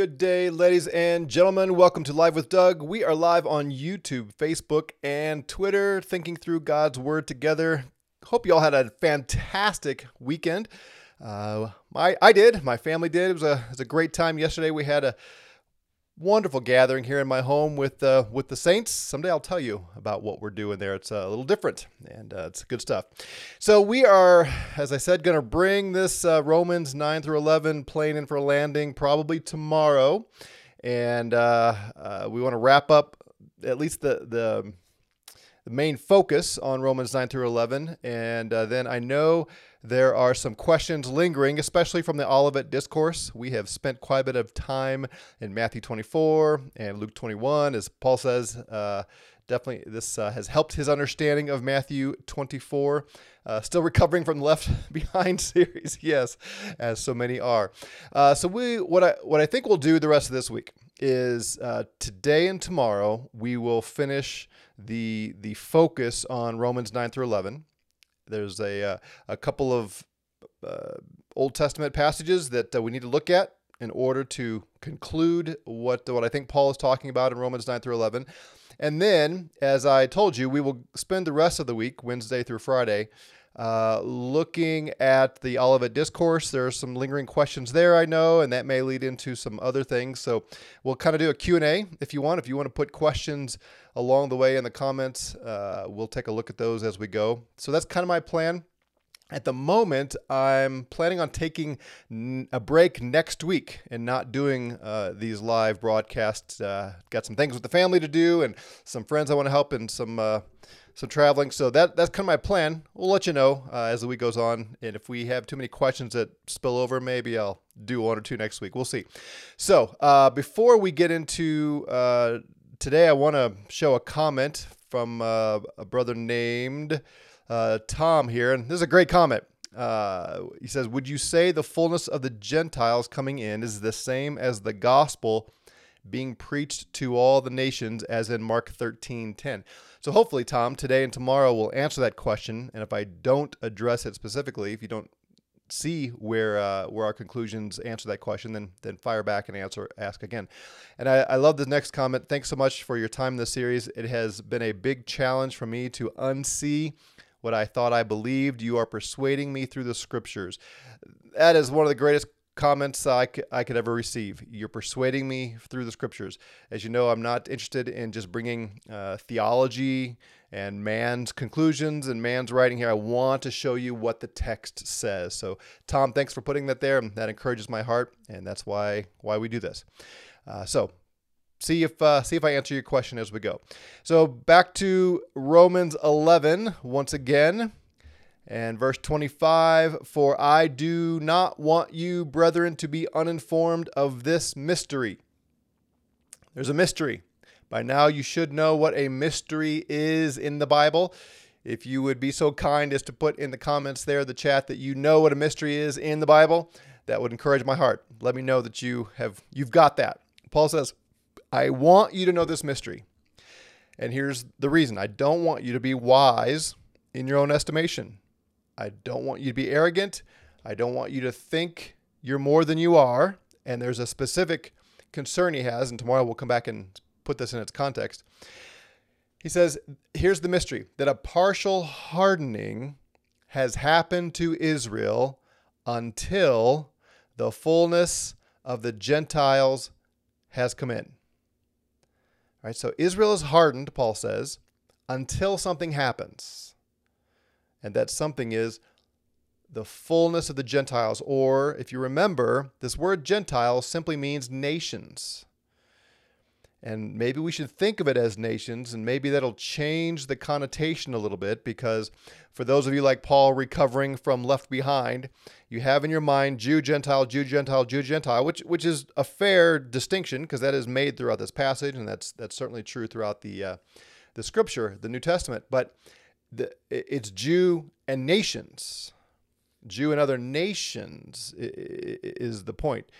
Good day, ladies and gentlemen. Welcome to Live with Doug. We are live on YouTube, Facebook, and Twitter, thinking through God's Word together. Hope you all had a fantastic weekend. Uh, I, I did. My family did. It was, a, it was a great time yesterday. We had a wonderful gathering here in my home with uh, with the Saints. Someday I'll tell you about what we're doing there. It's uh, a little different, and uh, it's good stuff. So we are, as I said, going to bring this uh, Romans nine through eleven plane in for a landing probably tomorrow, and uh, uh, we want to wrap up at least the the the main focus on Romans 9 through 11. And then I know there are some questions lingering, especially from the Olivet Discourse. We have spent quite a bit of time in Matthew 24 and Luke 21. As Paul says, uh, definitely this uh, has helped his understanding of Matthew 24. Uh, still recovering from the Left Behind series, yes, as so many are. Uh, so we, what I what I think we'll do the rest of this week is uh, today and tomorrow we will finish the the focus on Romans 9 through 11. There's a uh, a couple of uh, Old Testament passages that uh, we need to look at in order to conclude what what I think Paul is talking about in Romans 9 through 11. And then, as I told you, we will spend the rest of the week, Wednesday through Friday, uh, looking at the Olivet Discourse. There are some lingering questions there, I know, and that may lead into some other things. So we'll kind of do a Q&A if you want. If you want to put questions along the way in the comments, uh, we'll take a look at those as we go. So that's kind of my plan. At the moment, I'm planning on taking a break next week and not doing uh, these live broadcasts. Uh, got some things with the family to do and some friends I want to help and some uh, some traveling. So that that's kind of my plan. We'll let you know uh, as the week goes on, and if we have too many questions that spill over, maybe I'll do one or two next week. We'll see. So uh, before we get into uh, today, I want to show a comment from uh, a brother named uh, Tom here, and this is a great comment. Uh, he says, "Would you say the fullness of the Gentiles coming in is the same as the gospel?" Being preached to all the nations as in Mark 13:10. So hopefully Tom today and tomorrow will answer that question and if I don't address it specifically, if you don't see where uh, where our conclusions answer that question, then then fire back and answer ask again. And I, I love the next comment. Thanks so much for your time in this series. It has been a big challenge for me to unsee what I thought I believed. You are persuading me through the scriptures. That is one of the greatest comments I could, I could ever receive. You're persuading me through the scriptures. As you know, I'm not interested in just bringing uh, theology and man's conclusions and man's writing here. I want to show you what the text says. So, Tom, thanks for putting that there. That encourages my heart, and that's why why we do this. Uh, so, see if uh, see if I answer your question as we go. So, back to Romans 11 once again. And verse 25 For I do not want you, brethren, to be uninformed of this mystery. There's a mystery. By now, you should know what a mystery is in the Bible. If you would be so kind as to put in the comments there, the chat, that you know what a mystery is in the Bible, that would encourage my heart. Let me know that you have you've got that. Paul says, "I want you to know this mystery." And here's the reason. I don't want you to be wise in your own estimation. I don't want you to be arrogant. I don't want you to think you're more than you are. And there's a specific concern he has, and tomorrow we'll come back and put this in its context. He says, Here's the mystery that a partial hardening has happened to Israel until the fullness of the Gentiles has come in. All right, so Israel is hardened, Paul says, until something happens. And that something is the fullness of the Gentiles. Or, if you remember, this word Gentile simply means nations. And maybe we should think of it as nations, and maybe that'll change the connotation a little bit because for those of you like Paul recovering from left behind, you have in your mind Jew, Gentile, Jew, Gentile, Jew, Gentile, which which is a fair distinction because that is made throughout this passage, and that's that's certainly true throughout the uh, the Scripture, the New Testament. But the, it's Jew and nations. Jew and other nations is the point.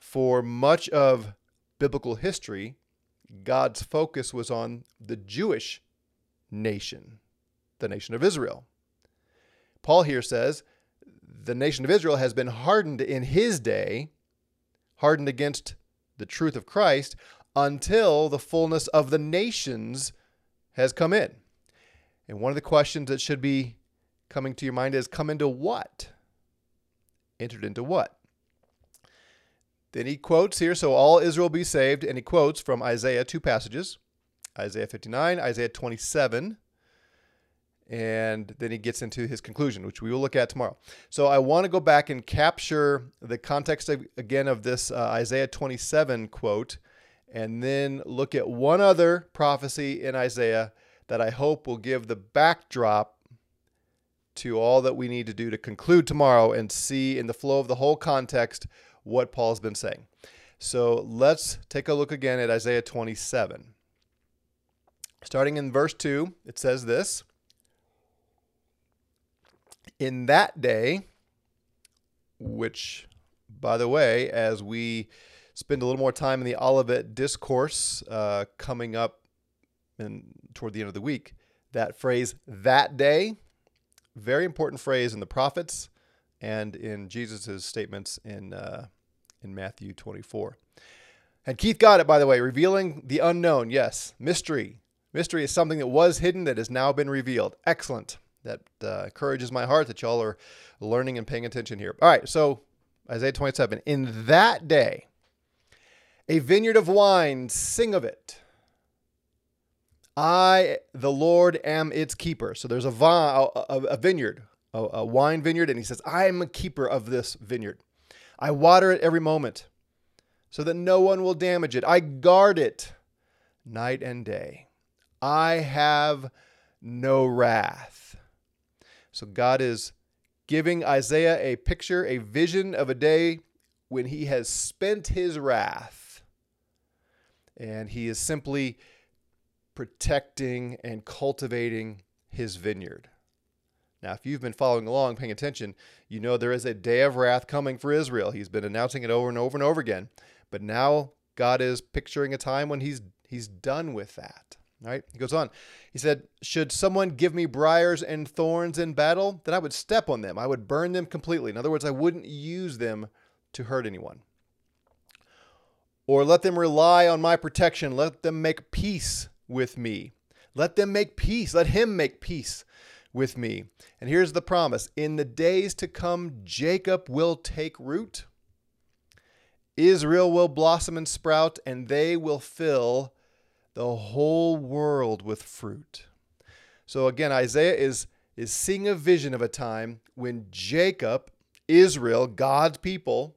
For much of biblical history, God's focus was on the Jewish nation, the nation of Israel. Paul here says the nation of Israel has been hardened in his day, hardened against the truth of Christ until the fullness of the nations has come in. And one of the questions that should be coming to your mind is come into what? Entered into what? Then he quotes here, so all Israel be saved, and he quotes from Isaiah two passages Isaiah 59, Isaiah 27, and then he gets into his conclusion, which we will look at tomorrow. So I want to go back and capture the context of, again of this uh, Isaiah 27 quote, and then look at one other prophecy in Isaiah that I hope will give the backdrop to all that we need to do to conclude tomorrow and see in the flow of the whole context what Paul's been saying. So let's take a look again at Isaiah 27. Starting in verse 2, it says this In that day, which, by the way, as we spend a little more time in the Olivet discourse uh, coming up toward the end of the week, that phrase, that day, very important phrase in the prophets and in Jesus' statements in, uh, in Matthew 24. And Keith got it, by the way, revealing the unknown. Yes, mystery. Mystery is something that was hidden that has now been revealed. Excellent. That uh, encourages my heart that y'all are learning and paying attention here. All right, so Isaiah 27. In that day, a vineyard of wine, sing of it. I, the Lord, am its keeper. So there's a, vine, a, a vineyard, a, a wine vineyard, and he says, I am a keeper of this vineyard. I water it every moment so that no one will damage it. I guard it night and day. I have no wrath. So God is giving Isaiah a picture, a vision of a day when he has spent his wrath and he is simply protecting and cultivating his vineyard. Now, if you've been following along, paying attention, you know there is a day of wrath coming for Israel. He's been announcing it over and over and over again. But now God is picturing a time when he's he's done with that. Right? He goes on. He said, Should someone give me briars and thorns in battle, then I would step on them. I would burn them completely. In other words, I wouldn't use them to hurt anyone. Or let them rely on my protection. Let them make peace with me. Let them make peace. Let him make peace with me. And here's the promise In the days to come, Jacob will take root, Israel will blossom and sprout, and they will fill the whole world with fruit. So again, Isaiah is, is seeing a vision of a time when Jacob, Israel, God's people,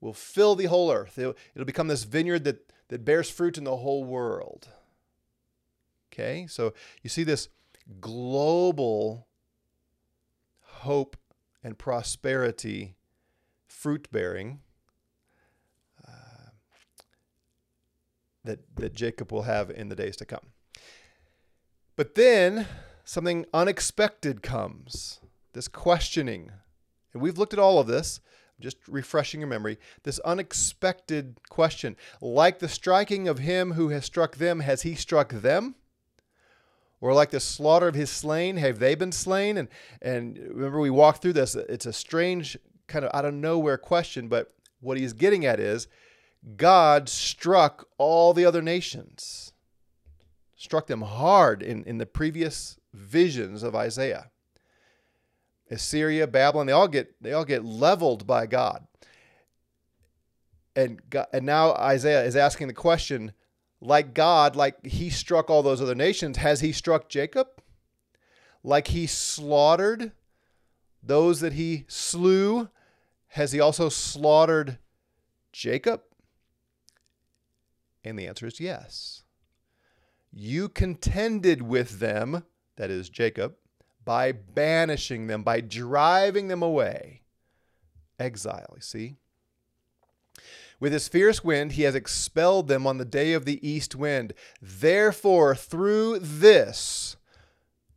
will fill the whole earth. It'll, it'll become this vineyard that, that bears fruit in the whole world. Okay, so you see this global hope and prosperity fruit bearing uh, that, that Jacob will have in the days to come. But then something unexpected comes this questioning. And we've looked at all of this, just refreshing your memory. This unexpected question like the striking of him who has struck them, has he struck them? Or like the slaughter of his slain, have they been slain? And and remember we walked through this. It's a strange kind of out of nowhere question, but what he's getting at is God struck all the other nations, struck them hard in, in the previous visions of Isaiah. Assyria, Babylon, they all get they all get leveled by God. And God, and now Isaiah is asking the question, like God, like he struck all those other nations, has he struck Jacob? Like he slaughtered those that he slew, has he also slaughtered Jacob? And the answer is yes. You contended with them, that is Jacob, by banishing them, by driving them away. Exile, you see? With his fierce wind, he has expelled them on the day of the east wind. Therefore, through this,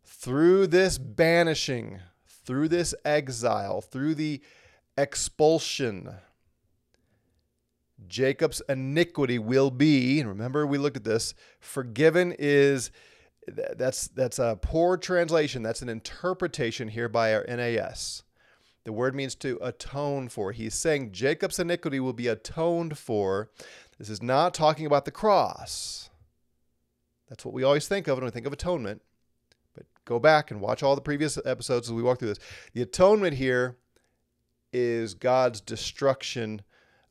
through this banishing, through this exile, through the expulsion, Jacob's iniquity will be, and remember we looked at this, forgiven is that's that's a poor translation. That's an interpretation here by our NAS. The word means to atone for. He's saying Jacob's iniquity will be atoned for. This is not talking about the cross. That's what we always think of when we think of atonement. But go back and watch all the previous episodes as we walk through this. The atonement here is God's destruction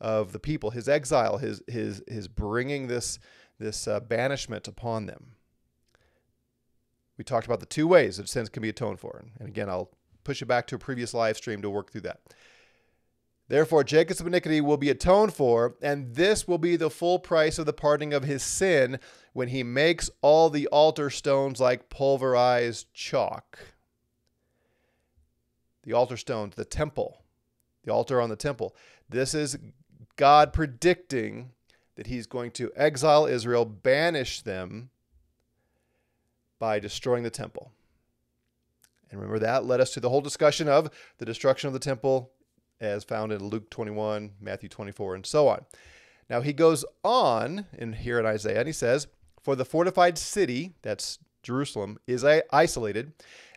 of the people, his exile, his his his bringing this this uh, banishment upon them. We talked about the two ways that sins can be atoned for, and again, I'll push it back to a previous live stream to work through that. Therefore, Jacob's iniquity will be atoned for, and this will be the full price of the pardoning of his sin when he makes all the altar stones like pulverized chalk. The altar stones, the temple, the altar on the temple. This is God predicting that he's going to exile Israel, banish them by destroying the temple. And remember that led us to the whole discussion of the destruction of the temple as found in Luke 21, Matthew 24, and so on. Now he goes on in here in Isaiah and he says, For the fortified city, that's Jerusalem, is isolated,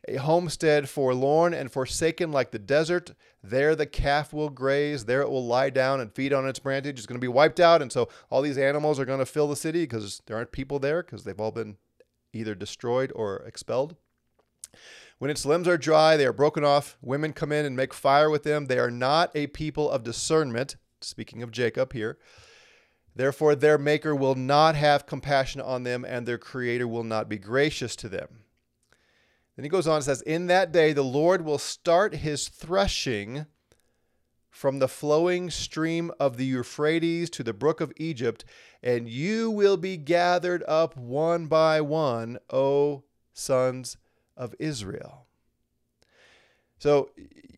a homestead forlorn and forsaken like the desert. There the calf will graze, there it will lie down and feed on its branches. It's going to be wiped out. And so all these animals are going to fill the city because there aren't people there because they've all been either destroyed or expelled. When its limbs are dry, they are broken off. Women come in and make fire with them. They are not a people of discernment. Speaking of Jacob here. Therefore, their Maker will not have compassion on them, and their Creator will not be gracious to them. Then he goes on and says, In that day, the Lord will start his threshing from the flowing stream of the Euphrates to the brook of Egypt, and you will be gathered up one by one, O sons of Israel. So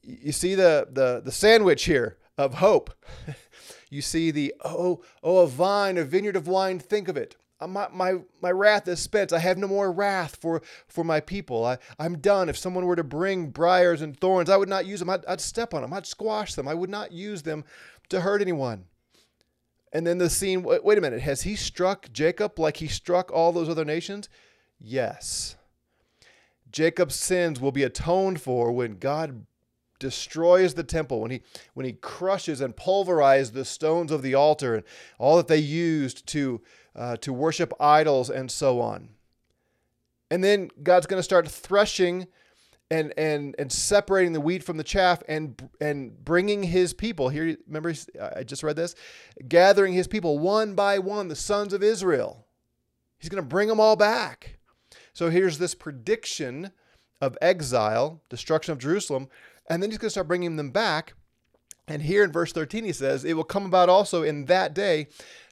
you see the, the, the sandwich here of hope. you see the, oh, oh, a vine, a vineyard of wine, think of it. Uh, my, my, my wrath is spent. I have no more wrath for, for my people. I, I'm done. If someone were to bring briars and thorns, I would not use them. I'd, I'd step on them. I'd squash them. I would not use them to hurt anyone. And then the scene wait, wait a minute. Has he struck Jacob like he struck all those other nations? Yes. Jacob's sins will be atoned for when God destroys the temple, when he when he crushes and pulverizes the stones of the altar and all that they used to uh, to worship idols and so on. And then God's going to start threshing and and and separating the wheat from the chaff and and bringing his people here remember I just read this gathering his people one by one the sons of Israel he's going to bring them all back so here's this prediction of exile, destruction of Jerusalem, and then he's going to start bringing them back. And here in verse 13, he says, It will come about also in that day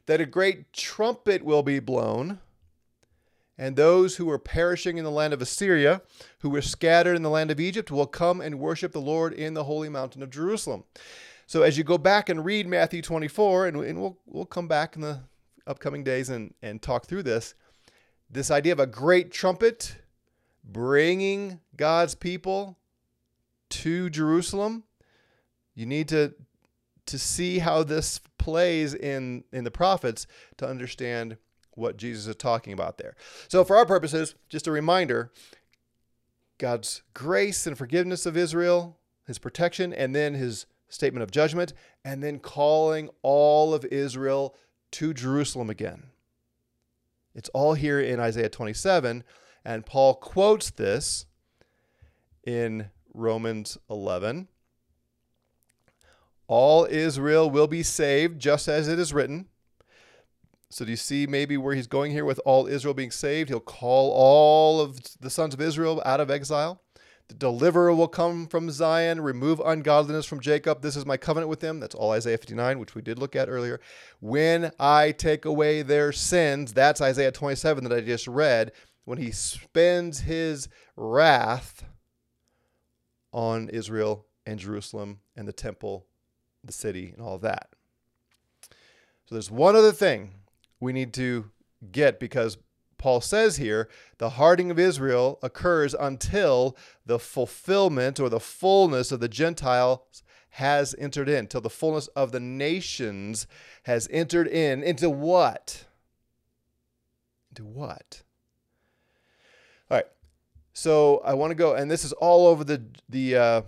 that a great trumpet will be blown, and those who were perishing in the land of Assyria, who were scattered in the land of Egypt, will come and worship the Lord in the holy mountain of Jerusalem. So as you go back and read Matthew 24, and, and we'll, we'll come back in the upcoming days and, and talk through this, this idea of a great trumpet bringing God's people to Jerusalem. You need to to see how this plays in in the prophets to understand what Jesus is talking about there. So for our purposes, just a reminder, God's grace and forgiveness of Israel, his protection and then his statement of judgment and then calling all of Israel to Jerusalem again. It's all here in Isaiah 27. And Paul quotes this in Romans 11. All Israel will be saved, just as it is written. So, do you see maybe where he's going here with all Israel being saved? He'll call all of the sons of Israel out of exile. The deliverer will come from Zion, remove ungodliness from Jacob. This is my covenant with them. That's all Isaiah 59, which we did look at earlier. When I take away their sins, that's Isaiah 27 that I just read, when he spends his wrath on Israel and Jerusalem and the temple, the city, and all that. So there's one other thing we need to get because Paul says here, the hardening of Israel occurs until the fulfillment or the fullness of the Gentiles has entered in, till the fullness of the nations has entered in. Into what? Into what? All right. So I want to go, and this is all over the the uh,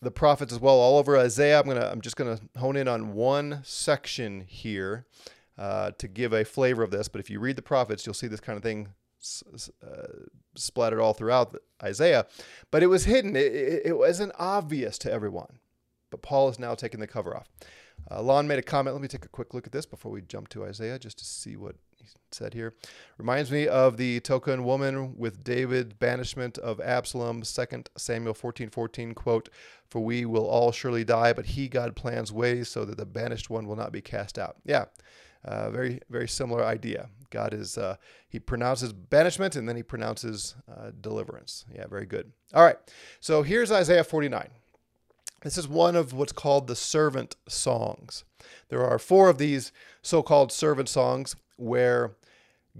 the prophets as well, all over Isaiah. I'm gonna I'm just gonna hone in on one section here uh, to give a flavor of this. But if you read the prophets, you'll see this kind of thing uh, splattered all throughout Isaiah. But it was hidden. It, it, it, wasn't obvious to everyone. But Paul is now taking the cover off. Uh, Lon made a comment. Let me take a quick look at this before we jump to Isaiah, just to see what he said here. Reminds me of the Tekoan woman with David banishment of Absalom, 2 Samuel 14 14, quote, For we will all surely die, but he, God, plans ways so that the banished one will not be cast out. Yeah, uh, very, very similar idea. God is, uh, he pronounces banishment and then he pronounces uh, deliverance. Yeah, very good. All right, so here's Isaiah 49. This is one of what's called the servant songs. There are four of these so called servant songs where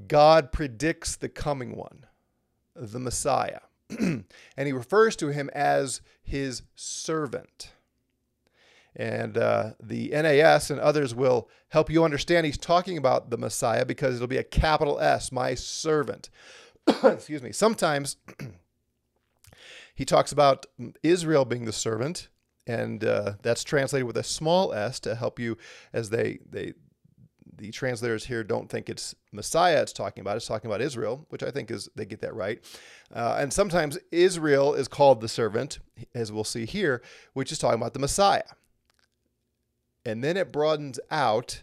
God predicts the coming one, the Messiah. and he refers to him as his servant. And uh, the NAS and others will help you understand he's talking about the Messiah because it'll be a capital S, my servant. Excuse me. Sometimes he talks about Israel being the servant, and uh, that's translated with a small s to help you as they they the translators here don't think it's Messiah it's talking about. It's talking about Israel, which I think is they get that right. Uh, and sometimes Israel is called the servant, as we'll see here, which is talking about the Messiah. And then it broadens out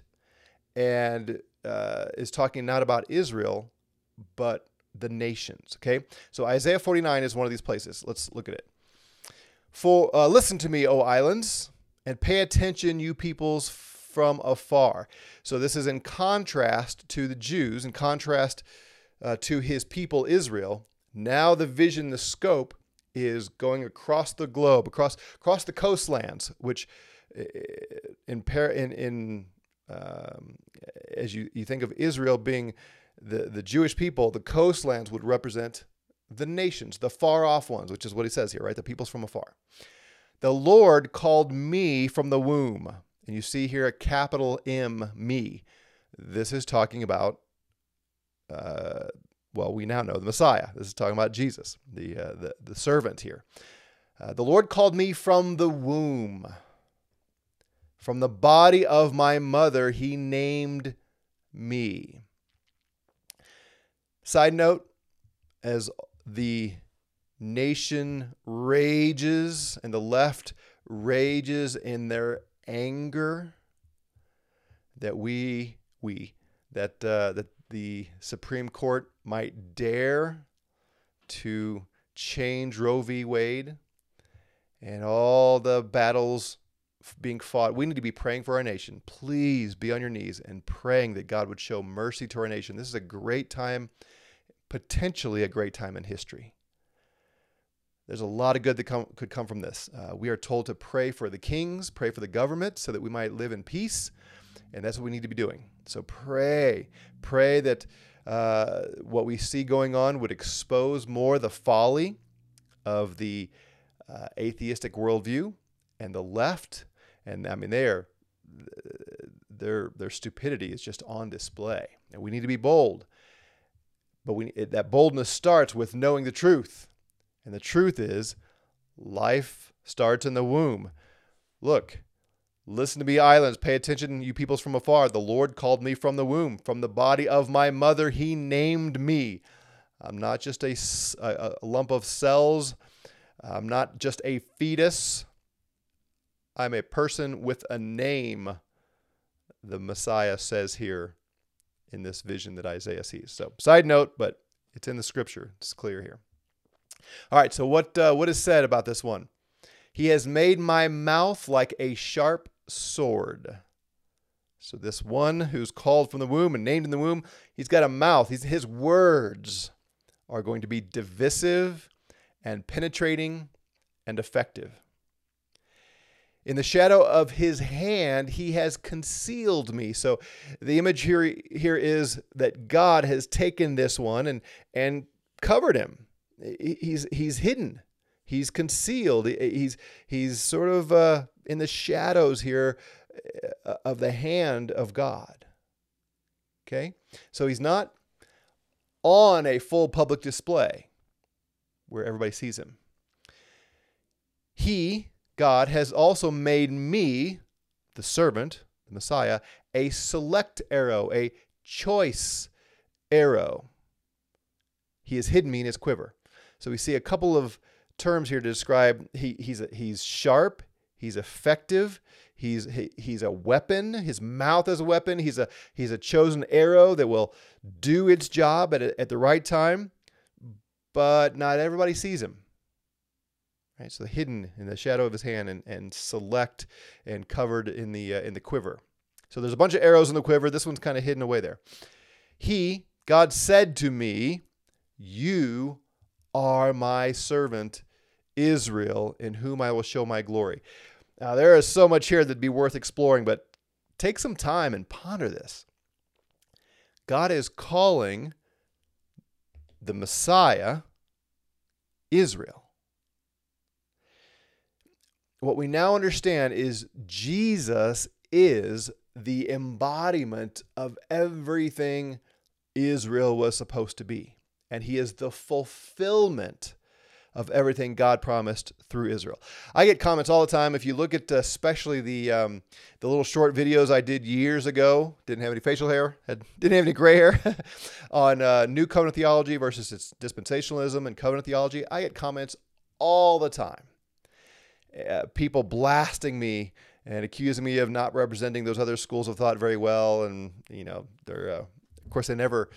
and uh, is talking not about Israel, but the nations. Okay, so Isaiah 49 is one of these places. Let's look at it. For uh, listen to me, O islands, and pay attention, you peoples from afar. So this is in contrast to the Jews, in contrast uh, to his people Israel. Now the vision, the scope is going across the globe, across across the coastlands, which in in in um, as you, you think of Israel being the, the Jewish people, the coastlands would represent the nations, the far off ones, which is what he says here, right? The peoples from afar. The Lord called me from the womb. And you see here a capital M, me. This is talking about, uh, well, we now know the Messiah. This is talking about Jesus, the, uh, the, the servant here. Uh, the Lord called me from the womb. From the body of my mother, he named me. Side note, as the nation rages and the left rages in their anger that we we that uh, that the Supreme Court might dare to change Roe v. Wade and all the battles being fought. We need to be praying for our nation. Please be on your knees and praying that God would show mercy to our nation. This is a great time potentially a great time in history. There's a lot of good that come, could come from this. Uh, we are told to pray for the kings, pray for the government so that we might live in peace. And that's what we need to be doing. So pray. Pray that uh, what we see going on would expose more the folly of the uh, atheistic worldview and the left. And I mean, they are, their, their stupidity is just on display. And we need to be bold. But we, it, that boldness starts with knowing the truth. And the truth is, life starts in the womb. Look, listen to me, islands. Pay attention, you peoples from afar. The Lord called me from the womb. From the body of my mother, he named me. I'm not just a, a, a lump of cells. I'm not just a fetus. I'm a person with a name, the Messiah says here in this vision that Isaiah sees. So, side note, but it's in the scripture. It's clear here. All right, so what uh, what is said about this one? He has made my mouth like a sharp sword. So this one who's called from the womb and named in the womb, he's got a mouth. He's, his words are going to be divisive and penetrating and effective. In the shadow of his hand, he has concealed me. So the image here, here is that God has taken this one and, and covered him. He's, he's hidden. He's concealed. He's, he's sort of uh, in the shadows here uh, of the hand of God. Okay? So he's not on a full public display where everybody sees him. He God has also made me, the servant, the Messiah, a select arrow, a choice arrow. He has hidden me in his quiver. So we see a couple of terms here to describe he, he's, he's sharp, he's effective, he's, he, he's a weapon, his mouth is a weapon, he's a, he's a chosen arrow that will do its job at, a, at the right time, but not everybody sees him. Right, so hidden in the shadow of his hand and, and select and covered in the uh, in the quiver. So there's a bunch of arrows in the quiver. This one's kind of hidden away there. He, God said to me, You are my servant Israel, in whom I will show my glory. Now, there is so much here that'd be worth exploring, but take some time and ponder this. God is calling the Messiah Israel. What we now understand is Jesus is the embodiment of everything Israel was supposed to be. And he is the fulfillment of everything God promised through Israel. I get comments all the time. If you look at uh, especially the um, the little short videos I did years ago, didn't have any facial hair, had, didn't have any gray hair, on uh, New Covenant theology versus its dispensationalism and covenant theology. I get comments all the time. Uh, people blasting me and accusing me of not representing those other schools of thought very well. And, you know, they're, uh, of course, they never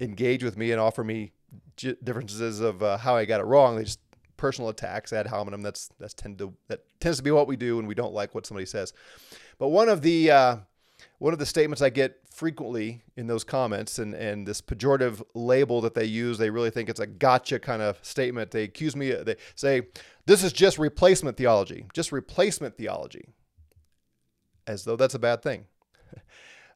engage with me and offer me j- differences of uh, how I got it wrong. They just personal attacks ad hominem. That's, that's tend to, that tends to be what we do when we don't like what somebody says. But one of the, uh, one of the statements I get frequently in those comments and, and this pejorative label that they use, they really think it's a gotcha kind of statement. They accuse me, they say, this is just replacement theology, just replacement theology as though that's a bad thing.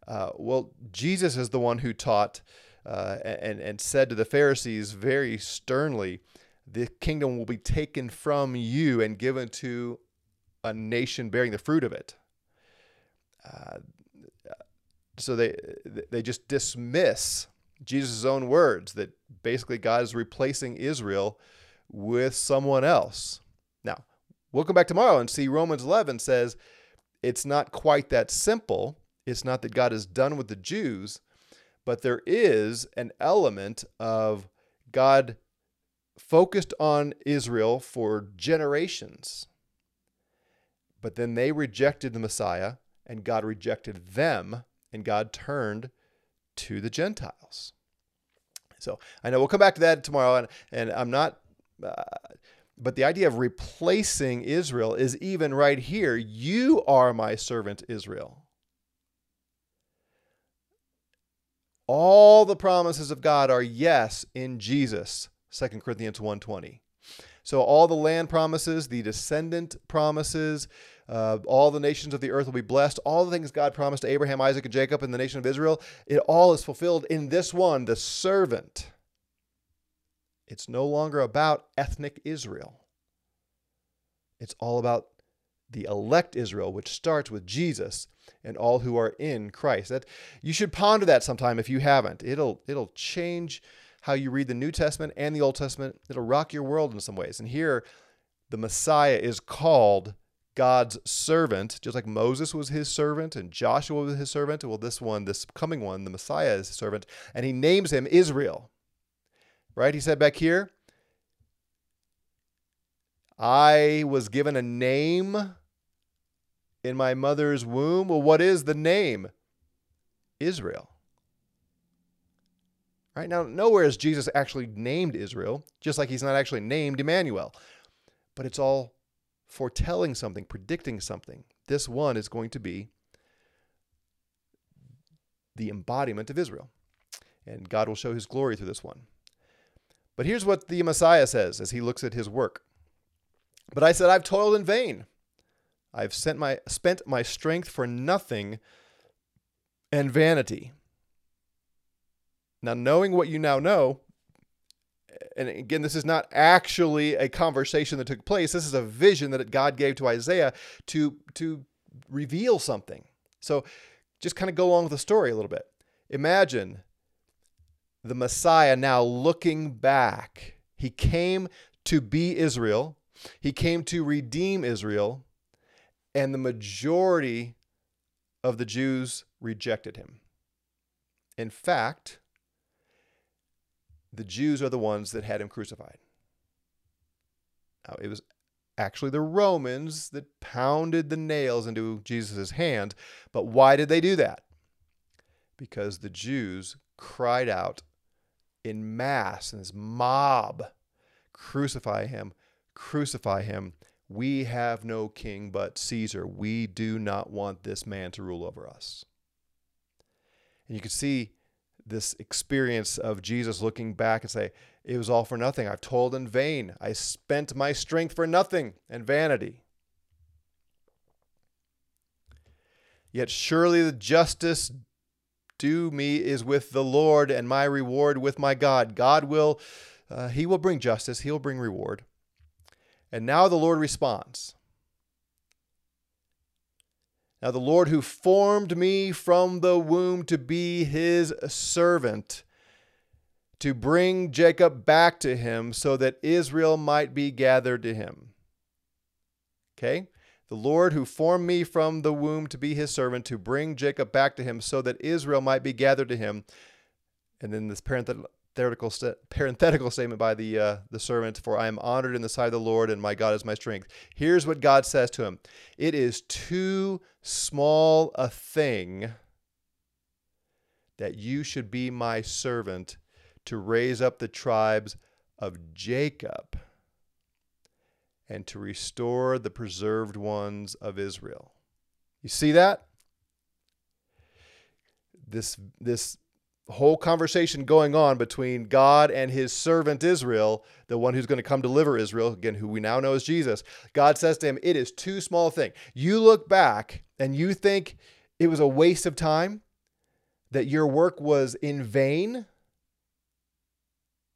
Uh, well, Jesus is the one who taught uh, and, and said to the Pharisees very sternly, The kingdom will be taken from you and given to a nation bearing the fruit of it. Uh, so they they just dismiss Jesus' own words that basically God is replacing Israel with someone else. Now, we'll come back tomorrow and see Romans 11 says it's not quite that simple. It's not that God is done with the Jews, but there is an element of God focused on Israel for generations. But then they rejected the Messiah, and God rejected them, and God turned to the Gentiles. So I know we'll come back to that tomorrow, and, and I'm not. Uh, but the idea of replacing Israel is even right here. You are my servant Israel. All the promises of God are yes in Jesus. 2 Corinthians 1:20. So all the land promises, the descendant promises, uh, all the nations of the earth will be blessed. All the things God promised to Abraham, Isaac, and Jacob and the nation of Israel, it all is fulfilled in this one, the servant. It's no longer about ethnic Israel. It's all about the elect Israel, which starts with Jesus and all who are in Christ. That you should ponder that sometime if you haven't. It'll it'll change how you read the New Testament and the Old Testament. It'll rock your world in some ways. And here the Messiah is called God's servant, just like Moses was his servant and Joshua was his servant. Well, this one, this coming one, the Messiah is his servant, and he names him Israel right? He said back here, I was given a name in my mother's womb. Well, what is the name? Israel. Right now, nowhere is Jesus actually named Israel, just like he's not actually named Emmanuel. But it's all foretelling something, predicting something. This one is going to be the embodiment of Israel. And God will show his glory through this one. But here's what the Messiah says as he looks at his work. But I said, I've toiled in vain. I've sent my, spent my strength for nothing and vanity. Now, knowing what you now know, and again, this is not actually a conversation that took place. This is a vision that God gave to Isaiah to, to reveal something. So just kind of go along with the story a little bit. Imagine the Messiah now looking back. He came to be Israel. He came to redeem Israel, and the majority of the Jews rejected him. In fact, the Jews are the ones that had him crucified. Now, it was actually the Romans that pounded the nails into Jesus' hands. But why did they do that? Because the Jews cried out in mass, in this mob, crucify him, crucify him. We have no king but Caesar. We do not want this man to rule over us. And you can see this experience of Jesus looking back and say, It was all for nothing. I've toiled in vain. I spent my strength for nothing and vanity. Yet surely the justice due me is with the Lord, and my reward with my God. God will, uh, He will bring justice, He will bring reward. And now the Lord responds. Now, the Lord who formed me from the womb to be his servant, to bring Jacob back to him so that Israel might be gathered to him. Okay? The Lord who formed me from the womb to be his servant, to bring Jacob back to him so that Israel might be gathered to him. And then this parenthetical, parenthetical, parenthetical statement by the uh, the servant, for I am honored in the sight of the Lord, and my God is my strength. Here's what God says to him: It is too small a thing that you should be my servant to raise up the tribes of Jacob and to restore the preserved ones of Israel. You see that? This this whole conversation going on between God and his servant Israel, the one who's going to come deliver Israel, again, who we now know is Jesus. God says to him, It is too small a thing. You look back and you think it was a waste of time, that your work was in vain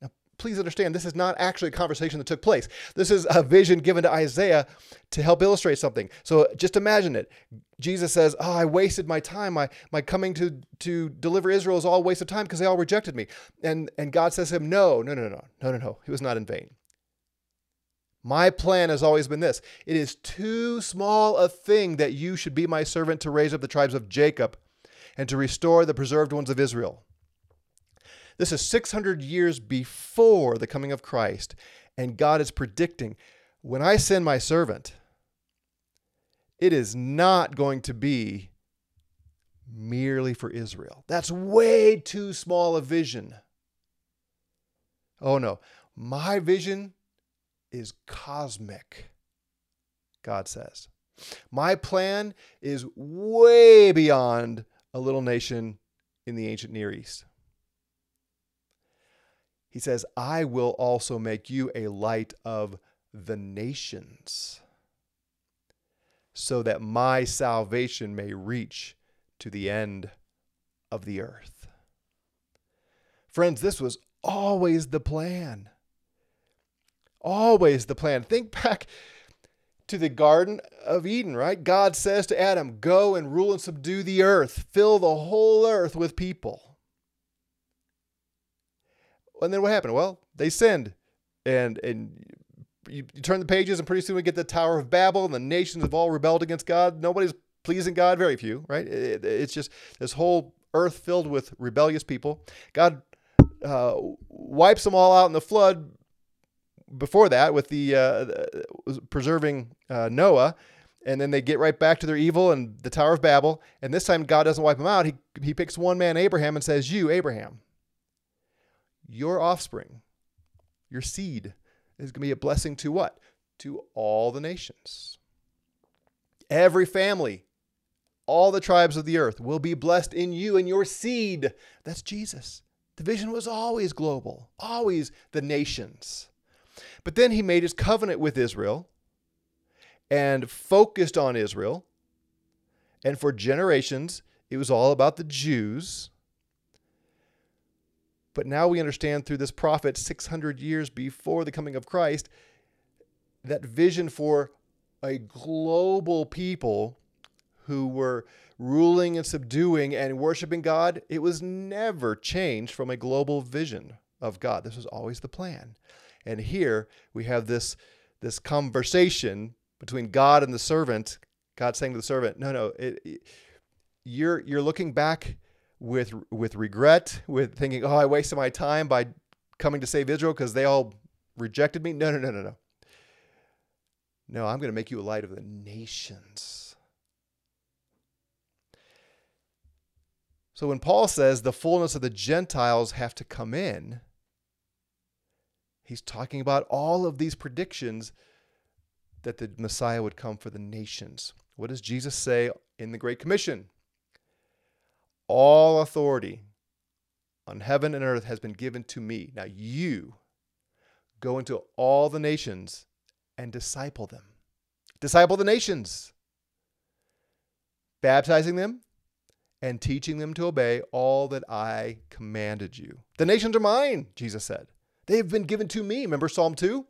Now, please understand this is not actually a conversation that took place. This is a vision given to Isaiah to help illustrate something. So just imagine it. Jesus says, "Oh, I wasted my time. My my coming to to deliver Israel is all waste of time because they all rejected me." And and God says to him, "No, no, no, no, no, no, no. It was not in vain." My plan has always been this it is too small a thing that you should be my servant to raise up the tribes of Jacob and to restore the preserved ones of Israel. This is 600 years before the coming of Christ. And God is predicting when I send my servant, it is not going to be merely for Israel. That's way too small a vision. Oh no, my vision is cosmic, God says. My plan is way beyond a little nation in the ancient Near East. He says, I will also make you a light of the nations, so that my salvation may reach to the end of the earth. Friends, this was always the plan. Always the plan. Think back to the Garden of Eden, right? God says to Adam, Go and rule and subdue the earth, fill the whole earth with people. And then what happened? Well, they sinned, and and you, you turn the pages, and pretty soon we get the Tower of Babel, and the nations have all rebelled against God. Nobody's pleasing God, very few, right? It, it's just this whole earth filled with rebellious people. God uh, wipes them all out in the flood. Before that, with the uh, preserving uh, Noah, and then they get right back to their evil and the Tower of Babel. And this time, God doesn't wipe them out. He he picks one man, Abraham, and says, "You, Abraham." your offspring, your seed, is going to be a blessing to what? To all the nations. Every family, all the tribes of the earth will be blessed in you and your seed. That's Jesus. The vision was always global, always the nations. But then he made his covenant with Israel and focused on Israel. And for generations, it was all about the Jews. But now we understand through this prophet 600 years before the coming of Christ that vision for a global people who were ruling and subduing and worshiping God, it was never changed from a global vision of God. This was always the plan. And here we have this this conversation between God and the servant, God saying to the servant, "No, no, it, it, you're you're looking back with with regret, with thinking, "Oh, I wasted my time by coming to save Israel because they all rejected me." No, no, no, no, no. No, I'm going to make you a light of the nations. So when Paul says the fullness of the Gentiles have to come in, he's talking about all of these predictions that the Messiah would come for the nations. What does Jesus say in the Great Commission? All authority on heaven and earth has been given to me. Now you go into all the nations and disciple them. Disciple the nations, baptizing them and teaching them to obey all that I commanded you. The nations are mine, Jesus said. They have been given to me. Remember Psalm 2?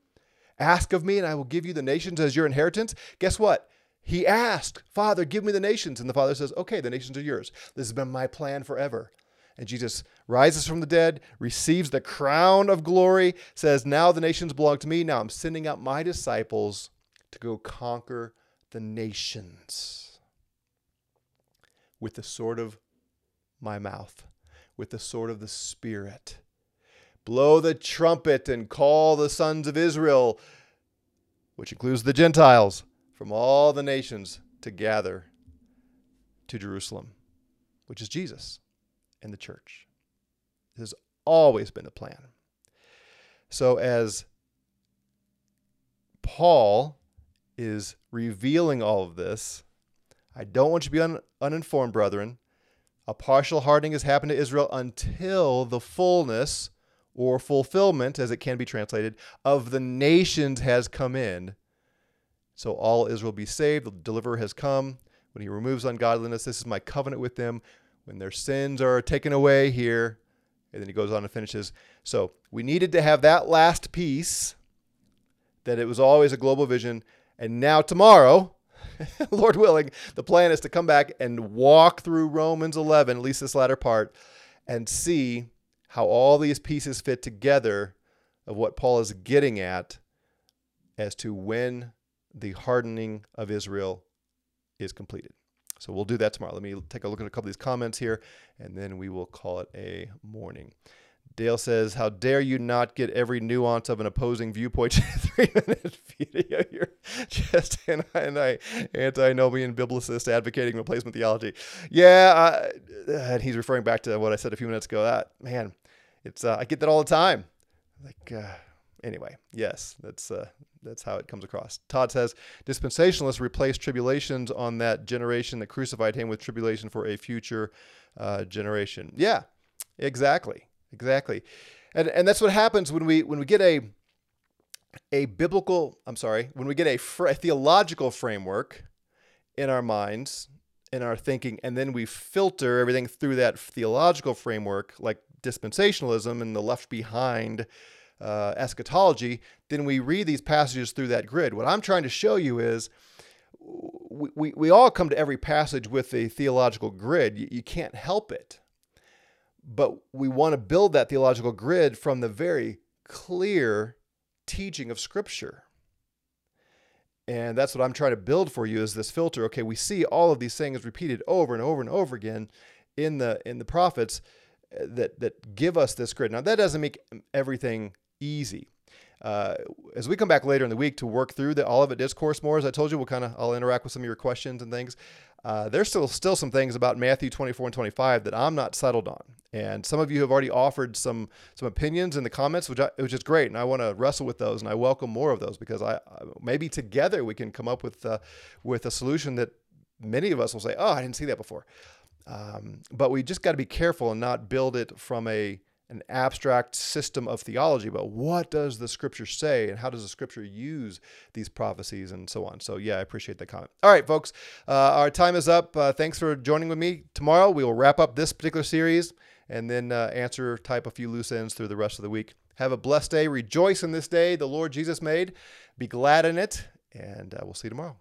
Ask of me, and I will give you the nations as your inheritance. Guess what? He asked, Father, give me the nations. And the Father says, Okay, the nations are yours. This has been my plan forever. And Jesus rises from the dead, receives the crown of glory, says, Now the nations belong to me. Now I'm sending out my disciples to go conquer the nations with the sword of my mouth, with the sword of the Spirit. Blow the trumpet and call the sons of Israel, which includes the Gentiles, from all the nations to gather to Jerusalem, which is Jesus and the church. This has always been the plan. So, as Paul is revealing all of this, I don't want you to be un- uninformed, brethren. A partial hardening has happened to Israel until the fullness or fulfillment, as it can be translated, of the nations has come in. So all Israel be saved. The deliverer has come. When he removes ungodliness, this is my covenant with them. When their sins are taken away here, and then he goes on and finishes. So we needed to have that last piece that it was always a global vision. And now, tomorrow, Lord willing, the plan is to come back and walk through Romans 11, at least this latter part, and see how all these pieces fit together of what Paul is getting at as to when the hardening of Israel is completed. So we'll do that tomorrow. Let me take a look at a couple of these comments here, and then we will call it a morning. Dale says, How dare you not get every nuance of an opposing viewpoint in a three minute video? You're just an anti antinomian biblicist advocating replacement theology. Yeah, uh, and he's referring back to what I said a few minutes ago. That, man, it's uh, I get that all the time. Like uh, anyway, yes, that's uh, that's how it comes across. Todd says dispensationalists replace tribulations on that generation that crucified him with tribulation for a future uh, generation. Yeah, exactly, exactly, and and that's what happens when we when we get a a biblical. I'm sorry, when we get a, fr- a theological framework in our minds in our thinking and then we filter everything through that theological framework like dispensationalism and the left behind uh, eschatology, then we read these passages through that grid. What I'm trying to show you is we, we, we all come to every passage with a theological grid. You, you can't help it. But we want to build that theological grid from the very clear teaching of Scripture. And that's what I'm trying to build for you is this filter. Okay, we see all of these things repeated over and over and over again in the in the prophets that that give us this grid. Now that doesn't make everything easy. Uh, as we come back later in the week to work through the Olivet Discourse more, as I told you, we'll kind of I'll interact with some of your questions and things. Uh, there's still still some things about Matthew 24 and 25 that I'm not settled on, and some of you have already offered some some opinions in the comments, which I, which is great, and I want to wrestle with those, and I welcome more of those because I maybe together we can come up with uh, with a solution that many of us will say, oh, I didn't see that before. Um, but we just got to be careful and not build it from a an abstract system of theology, but what does the scripture say and how does the scripture use these prophecies and so on. So, yeah, I appreciate that comment. All right, folks, uh, our time is up. Uh, thanks for joining with me. Tomorrow, we will wrap up this particular series and then uh, answer, type a few loose ends through the rest of the week. Have a blessed day. Rejoice in this day the Lord Jesus made. Be glad in it, and uh, we'll see you tomorrow.